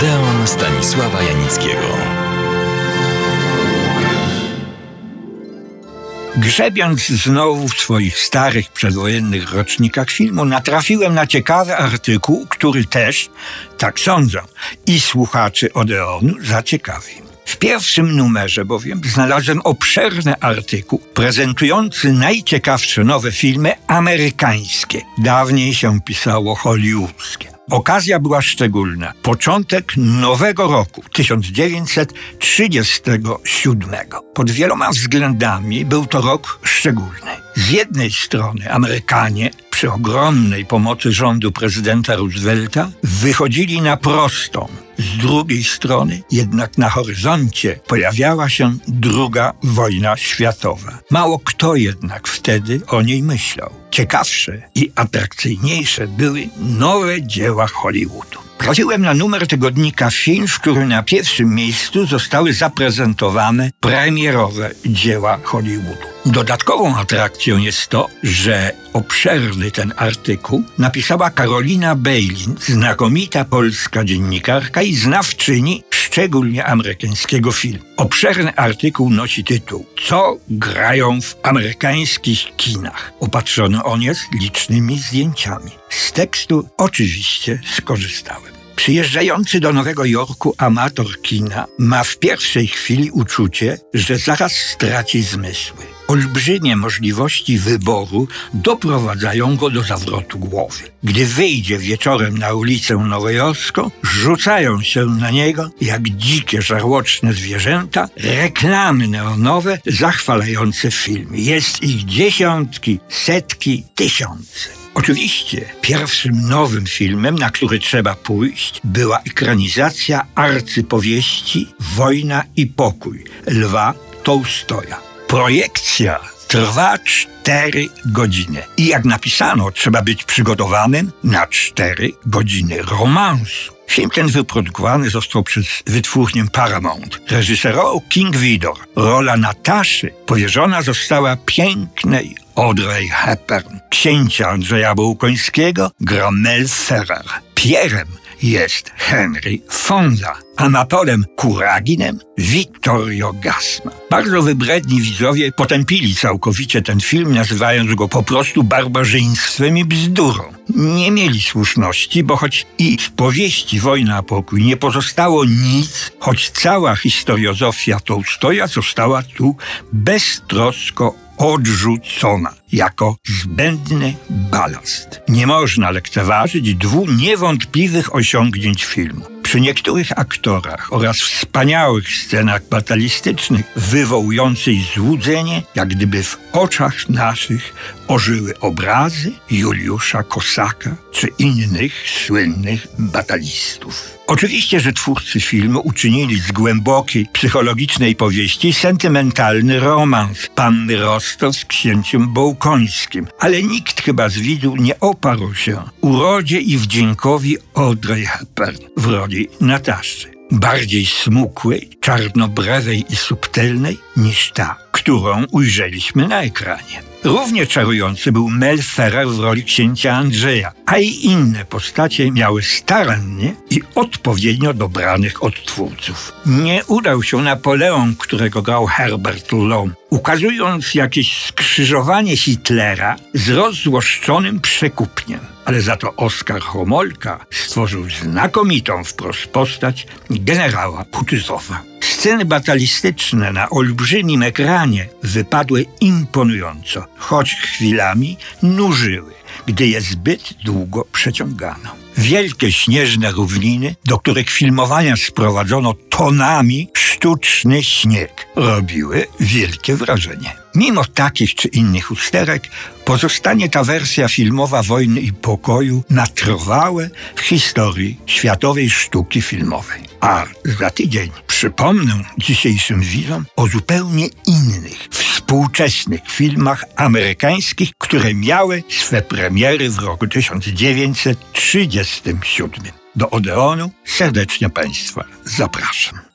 Odeon Stanisława Janickiego. Grzebiąc znowu w swoich starych przedwojennych rocznikach filmu, natrafiłem na ciekawy artykuł, który też, tak sądzą, i słuchaczy Odeonu zaciekawi. W pierwszym numerze bowiem znalazłem obszerny artykuł prezentujący najciekawsze nowe filmy amerykańskie. Dawniej się pisało hollywoodzkie. Okazja była szczególna. Początek nowego roku 1937. Pod wieloma względami był to rok szczególny. Z jednej strony Amerykanie przy ogromnej pomocy rządu prezydenta Roosevelta wychodzili na prostą. Z drugiej strony jednak na horyzoncie pojawiała się druga wojna światowa. Mało kto jednak wtedy o niej myślał. Ciekawsze i atrakcyjniejsze były nowe dzieła Hollywoodu. Trafiłem na numer tygodnika film, w którym na pierwszym miejscu zostały zaprezentowane premierowe dzieła Hollywoodu. Dodatkową atrakcją jest to, że obszerny ten artykuł napisała Karolina Bejlin, znakomita polska dziennikarka i znawczyni szczególnie amerykańskiego filmu. Obszerny artykuł nosi tytuł Co grają w amerykańskich kinach? Opatrzony on jest licznymi zdjęciami. Z tekstu oczywiście skorzystałem. Przyjeżdżający do Nowego Jorku amator kina ma w pierwszej chwili uczucie, że zaraz straci zmysły. Olbrzymie możliwości wyboru doprowadzają go do zawrotu głowy. Gdy wyjdzie wieczorem na ulicę Nowojorską, rzucają się na niego jak dzikie, żarłoczne zwierzęta reklamy neonowe zachwalające film. Jest ich dziesiątki, setki, tysiące. Oczywiście pierwszym nowym filmem, na który trzeba pójść, była ekranizacja arcypowieści Wojna i pokój Lwa Tołstoja. Projekcja trwa cztery godziny. I jak napisano, trzeba być przygotowanym na cztery godziny romansu. Film ten wyprodukowany został przez wytwórnię Paramount. Reżyserował King Vidor. Rola Nataszy powierzona została pięknej Audrey Hepburn. Księcia Andrzeja Bołkońskiego gra Mel Ferrer. Pierem jest Henry Fonda, a Napoleon Kuraginem Vittorio Gasma. Bardzo wybredni widzowie potępili całkowicie ten film, nazywając go po prostu barbarzyństwem i bzdurą. Nie mieli słuszności, bo choć i z powieści Wojna a pokój nie pozostało nic, choć cała historiozofia Tołstoja została tu beztrosko odrzucona jako zbędny balast. Nie można lekceważyć dwóch niewątpliwych osiągnięć filmu. Przy niektórych aktorach oraz wspaniałych scenach batalistycznych wywołujących złudzenie, jak gdyby w oczach naszych ożyły obrazy Juliusza Kosaka czy innych słynnych batalistów. Oczywiście, że twórcy filmu uczynili z głębokiej, psychologicznej powieści sentymentalny romans Panny Rostow z księciem Bołkońskim, ale nikt chyba z widu nie oparł się urodzie i wdziękowi Audrey Hepburn w roli Nataszy. Bardziej smukłej, czarnobrewej i subtelnej niż ta, którą ujrzeliśmy na ekranie. Równie czarujący był Mel Ferrer w roli księcia Andrzeja, a i inne postacie miały starannie i odpowiednio dobranych odtwórców. Nie udał się Napoleon, którego grał Herbert Lom, ukazując jakieś skrzyżowanie Hitlera z rozzłoszczonym przekupniem. Ale za to Oskar Homolka stworzył znakomitą wprost postać generała Kutyzowa. Sceny batalistyczne na olbrzymim ekranie wypadły imponująco, choć chwilami nużyły, gdy je zbyt długo przeciągano. Wielkie śnieżne równiny, do których filmowania sprowadzono tonami sztuczny śnieg, robiły wielkie wrażenie. Mimo takich czy innych usterek, pozostanie ta wersja filmowa Wojny i Pokoju na trwałe w historii światowej sztuki filmowej. A za tydzień przypomnę dzisiejszym widzom o zupełnie innych, współczesnych filmach amerykańskich, które miały swe premiery w roku 1937. Do Odeonu serdecznie Państwa zapraszam.